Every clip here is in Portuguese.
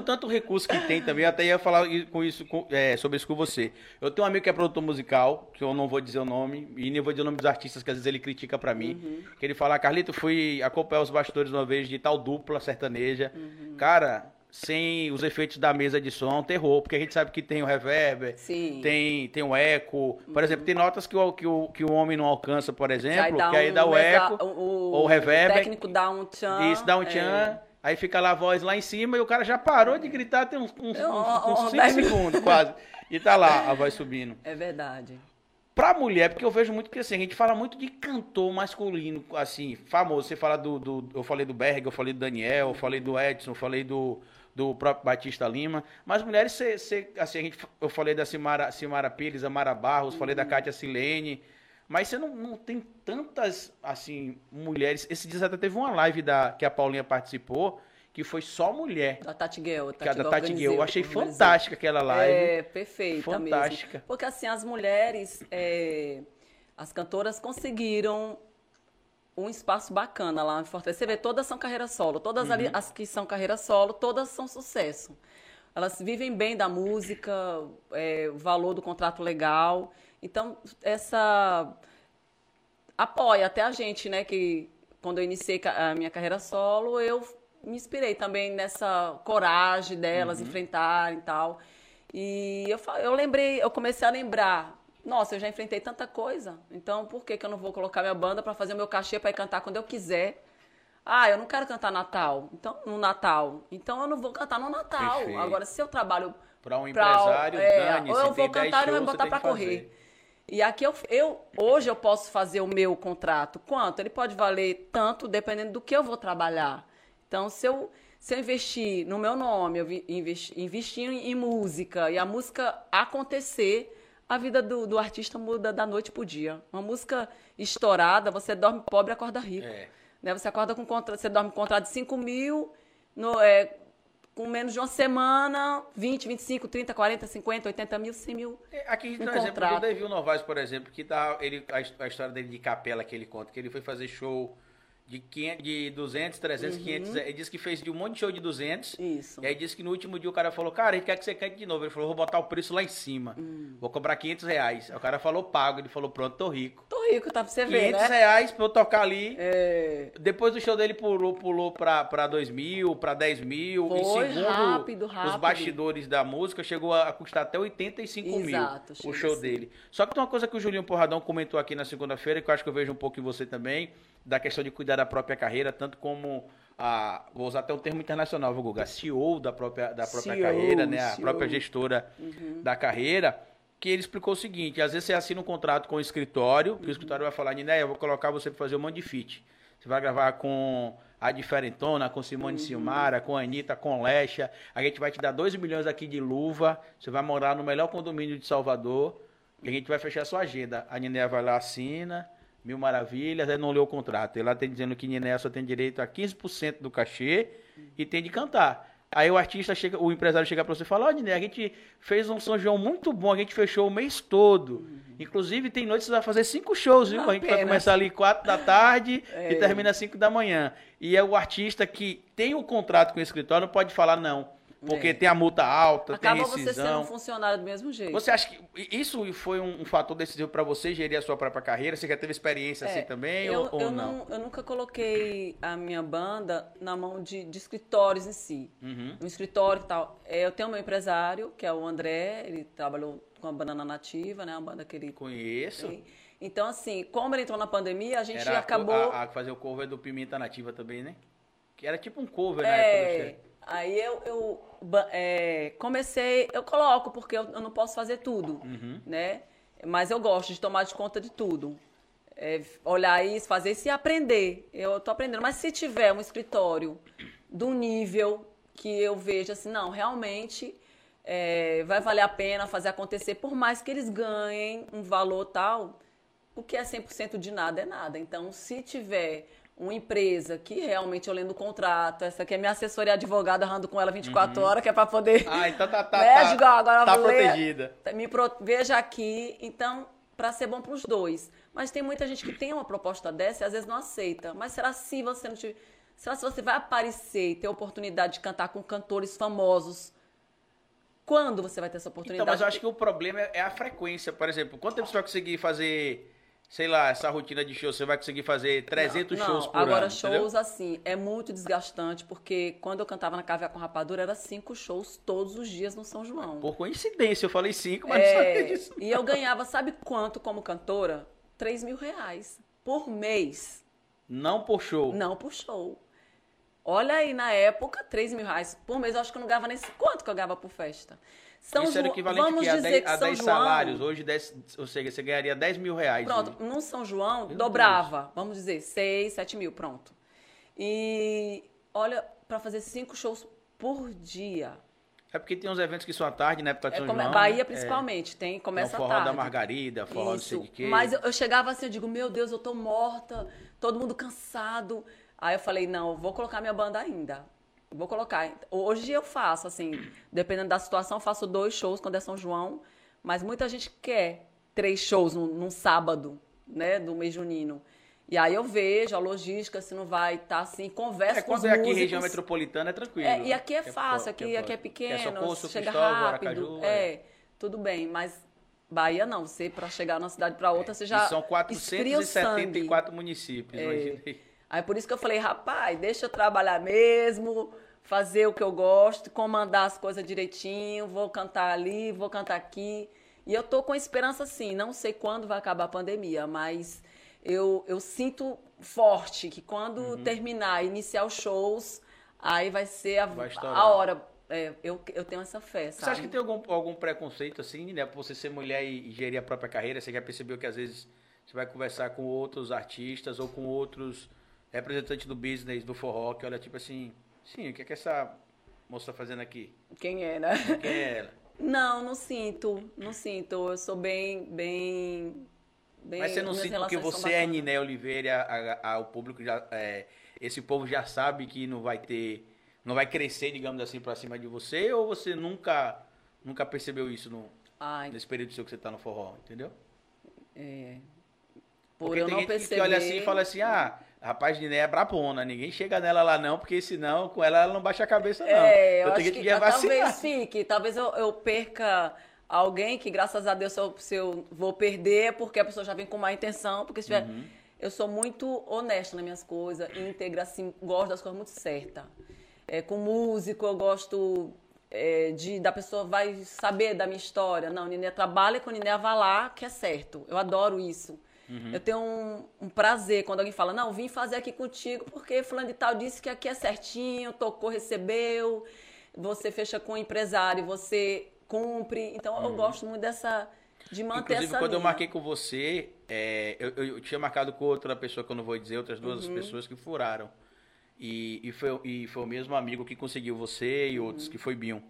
com tanto recurso que tem também, eu até ia falar com isso, com, é, sobre isso com você. Eu tenho um amigo que é produtor musical, que eu não vou dizer o nome, e nem vou dizer o nome dos artistas, que às vezes ele critica pra mim. Uhum. Que ele fala, Carlito, fui acompanhar os bastidores uma vez de tal dupla sertaneja. Uhum. Cara, sem os efeitos da mesa de som, terror, porque a gente sabe que tem o reverb, Sim. tem tem o eco. Por uhum. exemplo, tem notas que o, que, o, que o homem não alcança, por exemplo, que aí dá um, o eco, o, ou o reverb. O técnico dá um tchan. Isso, dá um tchan. É. Aí fica lá a voz lá em cima e o cara já parou de gritar tem uns 5 uns, uns, uns cinco segundos quase. E tá lá a voz subindo. É verdade. Pra mulher, porque eu vejo muito que assim, a gente fala muito de cantor masculino, assim, famoso. Você fala do. do eu falei do Berg, eu falei do Daniel, eu falei do Edson, eu falei do do próprio Batista Lima. Mas mulheres, cê, cê, assim, a gente, eu falei da Simara, Simara Pires, Amara Barros, uhum. falei da uhum. Kátia Silene. Mas você não, não tem tantas, assim, mulheres. Esse dia até teve uma live da, que a Paulinha participou, que foi só mulher. Da Tati Guel. Que a da Tati Guel. Eu achei fantástica aquela live. É, perfeita Fantástica. Mesmo. Porque, assim, as mulheres, é, as cantoras conseguiram um espaço bacana lá em Fortaleza. Você vê, todas são carreira solo. Todas uhum. ali, as que são carreira solo, todas são sucesso. Elas vivem bem da música, é, o valor do contrato legal. Então, essa apoia até a gente, né? Que quando eu iniciei a minha carreira solo, eu me inspirei também nessa coragem delas uhum. enfrentarem e tal. E eu, eu lembrei, eu comecei a lembrar nossa, eu já enfrentei tanta coisa, então por que, que eu não vou colocar minha banda para fazer o meu cachê para ir cantar quando eu quiser? Ah, eu não quero cantar Natal, então no Natal, então eu não vou cantar no Natal. Perfeito. Agora, se eu trabalho para um empresário, pra, é, Dani, ou eu vou cantar e vai botar para correr. E aqui eu, eu hoje eu posso fazer o meu contrato. Quanto? Ele pode valer tanto dependendo do que eu vou trabalhar. Então, se eu se eu investir no meu nome, eu investir, investir em música e a música acontecer, a vida do, do artista muda da noite pro dia. Uma música estourada, você dorme pobre e acorda rico. É. Né? Você acorda com contra, você dorme com contrato de 5 mil, no, é, com menos de uma semana, 20, 25, 30, 40, 50, 80 mil, 100 mil. É, aqui a gente um tem um exemplo do Davi Novaes, por exemplo, que tá, ele, a, a história dele de capela que ele conta, que ele foi fazer show de, 500, de 200, 300, uhum. 500. Ele disse que fez de um monte de show de 200. Isso. E aí disse que no último dia o cara falou, cara, ele quer que você cante de novo. Ele falou, vou botar o preço lá em cima. Hum. Vou cobrar 500 reais. Aí o cara falou, pago. Ele falou, pronto, tô rico. Tô rico, tá pra você ver, 500 né? reais pra eu tocar ali. É... Depois do show dele pulou, pulou pra, pra 2 mil, pra 10 mil. Foi, e segundo rápido, rápido. os bastidores da música, chegou a custar até 85 Exato, mil o show assim. dele. Só que tem uma coisa que o Julinho Porradão comentou aqui na segunda-feira, que eu acho que eu vejo um pouco em você também, da questão de cuidar da própria carreira, tanto como a, vou usar até um termo internacional, vou Guga, CEO da própria, da própria CEO, carreira, né? A CEO. própria gestora uhum. da carreira, que ele explicou o seguinte, às vezes você assina um contrato com o escritório, que uhum. o escritório vai falar, Niné, eu vou colocar você para fazer um monte de feat. Você vai gravar com a Diferentona, com Simone uhum. Silmara, com a Anitta, com Lecha. A gente vai te dar 2 milhões aqui de luva. Você vai morar no melhor condomínio de Salvador. E a gente vai fechar a sua agenda. A Niné vai lá, assina Mil Maravilhas, aí não leu o contrato. Ele lá tem dizendo que Niné só tem direito a 15% do cachê e tem de cantar. Aí o artista chega, o empresário chega para você e fala: Ó, oh, Niné, a gente fez um São João muito bom, a gente fechou o mês todo. Uhum. Inclusive, tem noites que você vai fazer cinco shows, viu? a gente vai começar ali quatro da tarde é. e termina às cinco da manhã. E é o artista que tem o contrato com o escritório, não pode falar não. Porque é. tem a multa alta, Acaba tem rescisão. você sendo um funcionário do mesmo jeito. Você acha que isso foi um, um fator decisivo para você gerir a sua própria carreira? Você já teve experiência é, assim também eu, ou, eu não? não? Eu nunca coloquei a minha banda na mão de, de escritórios em si. Uhum. Um escritório e tal. É, eu tenho meu empresário, que é o André, ele trabalhou com a Banana Nativa, né? Uma banda que ele... Conheço. Então, assim, como ele entrou na pandemia, a gente Era acabou... A, a, fazer o cover do Pimenta Nativa também, né? Que era tipo um cover é, na época. Aí eu, eu é, comecei, eu coloco, porque eu, eu, não posso fazer tudo, uhum. né? Mas eu gosto de tomar de conta de tudo. É, olhar isso, fazer isso e aprender. Eu estou aprendendo. Mas se tiver um escritório do nível que eu vejo assim, não, realmente é, vai valer a pena fazer acontecer, por mais que eles ganhem um valor tal, o que é 100% de nada é nada. Então, se tiver uma empresa que realmente eu lendo o contrato, essa aqui é minha assessoria advogada, ando com ela 24 uhum. horas, que é para poder. Ah, então tá, tá, né, tá, agora tá protegida. Ler, me pro, veja aqui, então, para ser bom para os dois. Mas tem muita gente que tem uma proposta dessa e às vezes não aceita. Mas será se você não tiver. Será se você vai aparecer e ter a oportunidade de cantar com cantores famosos? Quando você vai ter essa oportunidade? Então, mas eu acho que o problema é a frequência. Por exemplo, quanto tempo você vai conseguir fazer sei lá, essa rotina de show, você vai conseguir fazer 300 não, shows por agora, ano. Agora, shows entendeu? assim, é muito desgastante, porque quando eu cantava na Caviar com Rapadura, era cinco shows todos os dias no São João. Por coincidência, eu falei cinco, mas é, não sabia disso. E eu ganhava, sabe quanto como cantora? 3 mil reais por mês. Não por show? Não por show. Olha aí, na época, 3 mil reais por mês, eu acho que eu não ganhava nem quanto que eu ganhava por festa. São Isso era o equivalente Vamos a 10, a 10 salários. Hoje, 10, ou seja, você ganharia 10 mil reais. Pronto, hoje. no São João, Meu dobrava. Deus. Vamos dizer, 6, 7 mil, pronto. E olha, para fazer cinco shows por dia. É porque tem uns eventos que são à tarde, né? Época de é, São João, Bahia, principalmente, é, tem, começa tem o forró da Margarida, forró Isso. não sei de quê. Mas eu, eu chegava assim, eu digo, meu Deus, eu tô morta, todo mundo cansado. Aí eu falei, não, vou colocar minha banda ainda. Vou colocar. Hoje eu faço, assim, dependendo da situação, eu faço dois shows quando é São João, mas muita gente quer três shows num, num sábado, né, do mês junino. E aí eu vejo a logística, se não vai estar tá assim, conversa é, com os quando é aqui região metropolitana é tranquilo. É, e aqui é, é fácil, é, aqui, aqui é pequeno, é chega rápido. Aracaju, é, é, tudo bem, mas Bahia não, você para chegar de uma cidade para outra, você já e são 474 municípios, é. Aí por isso que eu falei, rapaz, deixa eu trabalhar mesmo, fazer o que eu gosto, comandar as coisas direitinho, vou cantar ali, vou cantar aqui. E eu tô com esperança sim, não sei quando vai acabar a pandemia, mas eu, eu sinto forte que quando uhum. terminar, iniciar os shows, aí vai ser a, vai a hora. É, eu, eu tenho essa fé, sabe? Você acha que tem algum, algum preconceito, assim, né? Por você ser mulher e, e gerir a própria carreira, você já percebeu que às vezes você vai conversar com outros artistas ou com outros representante do business, do forró, que olha tipo assim, sim, o que é que essa moça tá fazendo aqui? Quem é, né? Quem é ela? Não, não sinto, não sinto. Eu sou bem, bem, bem Mas você não sente porque você é Niné Oliveira, a, a, o público já, é, esse povo já sabe que não vai ter, não vai crescer, digamos assim, para cima de você, ou você nunca, nunca percebeu isso no, Ai. nesse período seu que você tá no forró, entendeu? É. Por porque eu tem não gente perceber... que olha assim e fala assim, ah Rapaz, Niné é brabona, ninguém chega nela lá não, porque senão com ela ela não baixa a cabeça não. É, eu, eu acho que, que talvez fique, talvez eu, eu, perca alguém que graças a Deus se eu, se eu, vou perder é porque a pessoa já vem com má intenção, porque se tiver, uhum. eu sou muito honesta nas minhas coisas, íntegra, assim, gosto das coisas muito certas. É, com músico eu gosto é, de da pessoa vai saber da minha história. Não, Niné trabalha com Niné Avalar, que é certo. Eu adoro isso. Uhum. Eu tenho um, um, prazer quando alguém fala, não, vim fazer aqui contigo porque fulano de tal disse que aqui é certinho, tocou, recebeu, você fecha com o empresário, você cumpre. Então uhum. eu gosto muito dessa de manter Inclusive, essa quando linha. eu marquei com você, é, eu, eu, tinha marcado com outra pessoa que eu não vou dizer, outras duas uhum. pessoas que furaram. E, e, foi, e foi o mesmo amigo que conseguiu você e outros, uhum. que foi Bion.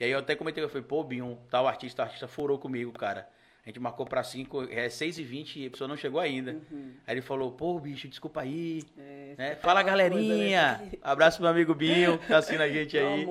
E aí eu até comentei, eu falei, pô, Bion, tal artista, artista furou comigo, cara. A gente marcou pra 5, é 6 e 20 e a pessoa não chegou ainda. Uhum. Aí ele falou, pô, bicho, desculpa aí. É, né? Fala, galerinha. Coisa, né? Abraço pro meu amigo Binho, que tá assistindo a gente aí.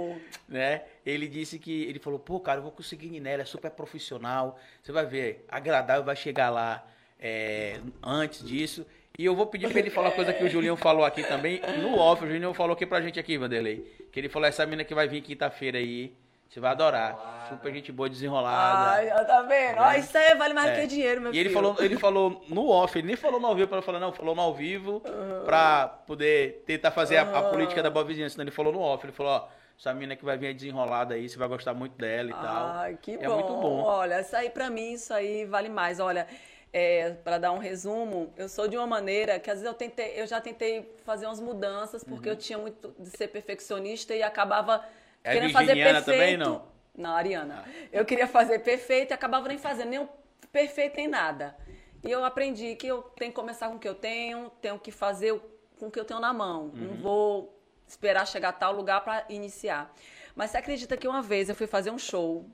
né? Ele disse que, ele falou, pô, cara, eu vou conseguir ir nela, é super profissional. Você vai ver, agradável, vai chegar lá é, antes disso. E eu vou pedir pra ele falar uma coisa que o Julião falou aqui também, no off. O Julião falou aqui pra gente aqui, Vanderlei. Que ele falou, essa mina que vai vir quinta-feira aí você vai adorar. Super gente boa, desenrolada. Ai, tá vendo? Né? Ó, isso aí vale mais é. que dinheiro, meu e filho. E ele falou, ele falou no off, ele nem falou no ao vivo para falar, não, falou no ao vivo uhum. pra poder tentar fazer uhum. a, a, política da boa vizinhança. Então ele falou no off, ele falou, ó, essa mina que vai vir desenrolada aí, você vai gostar muito dela e Ai, tal. Ai, que é bom. muito bom. Olha, isso aí pra mim, isso aí vale mais. Olha, é, para dar um resumo, eu sou de uma maneira que às vezes eu tentei, eu já tentei fazer umas mudanças porque uhum. eu tinha muito de ser perfeccionista e acabava é querendo fazer perfeito. também, não? Não, Ariana. Ah. Eu queria fazer perfeito e acabava nem fazendo nem perfeito nem nada. E eu aprendi que eu tenho que começar com o que eu tenho, tenho que fazer com o que eu tenho na mão. Uhum. Não vou esperar chegar a tal lugar para iniciar. Mas você acredita que uma vez eu fui fazer um show,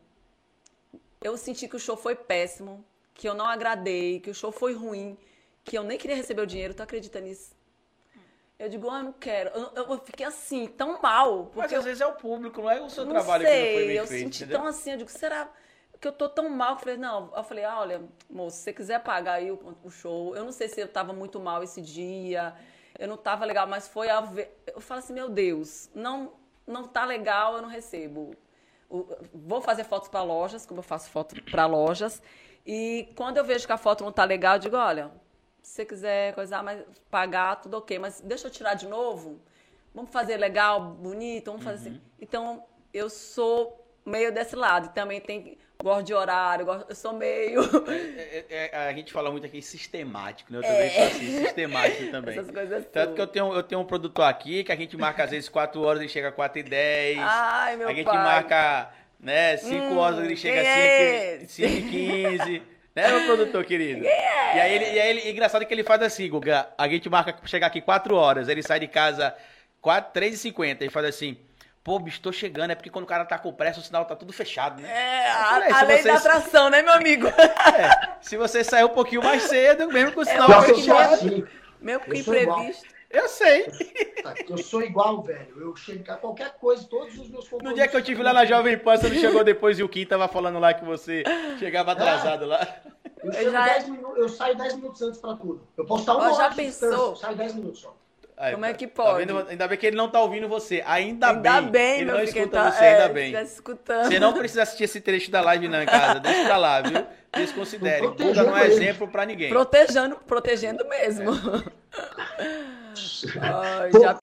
eu senti que o show foi péssimo, que eu não agradei, que o show foi ruim, que eu nem queria receber o dinheiro. Tu acredita nisso? Eu digo, ah, não quero. Eu, eu, fiquei assim, tão mal. Porque Mas às eu, vezes é o público, não é o seu trabalho sei, que não foi bem eu feito. Eu senti entendeu? tão assim, eu digo, será que eu tô tão mal? Eu falei, não. Eu falei, ah, olha, moço, se você quiser pagar aí o, o show, eu não sei se eu tava muito mal esse dia. eu não tava legal, mas foi a ver. Eu falo assim, meu Deus, não, não tá legal, eu não recebo. Vou fazer fotos para lojas, como eu faço foto para lojas. E quando eu vejo que a foto não tá legal, eu digo, olha, se você quiser coisar, mas pagar, tudo ok. Mas deixa eu tirar de novo. Vamos fazer legal, bonito, vamos fazer assim. uhum. assim. Então, eu sou meio desse lado. Também tem gosto de horário, gosto, eu sou meio. É, é, é, a gente fala muito aqui sistemático, né? Eu também sou assim, sistemático também. Essas coisas Tanto que eu tenho, eu tenho um produtor aqui que a gente marca às vezes 4 horas e chega a 4 e 10. Ai, meu A gente pai. marca, né, 5 hum, horas ele chega a 5 e 15. Né, meu produtor querido? É? E aí ele, e aí ele, engraçado que ele faz assim, Guga, a gente marca chegar aqui 4 horas, ele sai de casa 4, 3 e 50 e faz assim, Pô, bicho, tô chegando. É porque quando o cara tá com pressa, o sinal tá tudo fechado, né? É, a, a lei da atração, né, meu amigo? É, se você sair um pouquinho mais cedo, mesmo com o sinal é, fechado. Assim. Mesmo com imprevisto. Eu sei. Eu sou igual, velho. Eu chego a qualquer coisa, todos os meus compromissos. No dia que eu tive lá na Jovem Pan, você não chegou depois e o Kim tava falando lá que você chegava atrasado é. lá. Eu, eu, já... minutos, eu saio 10 minutos antes pra tudo. Eu posso estar uma hora já pensou? eu saio 10 minutos só. Aí, Como é que tá pode? Tá ainda bem que ele não tá ouvindo você. Ainda, ainda bem. bem ele não escuta tá, você, é, ainda bem. Escutando. Você não precisa assistir esse trecho da live não em casa. Deixa pra lá, viu? Desconsidere. Buda não é exemplo pra ninguém. Protegendo, protegendo mesmo. É. Ai, já...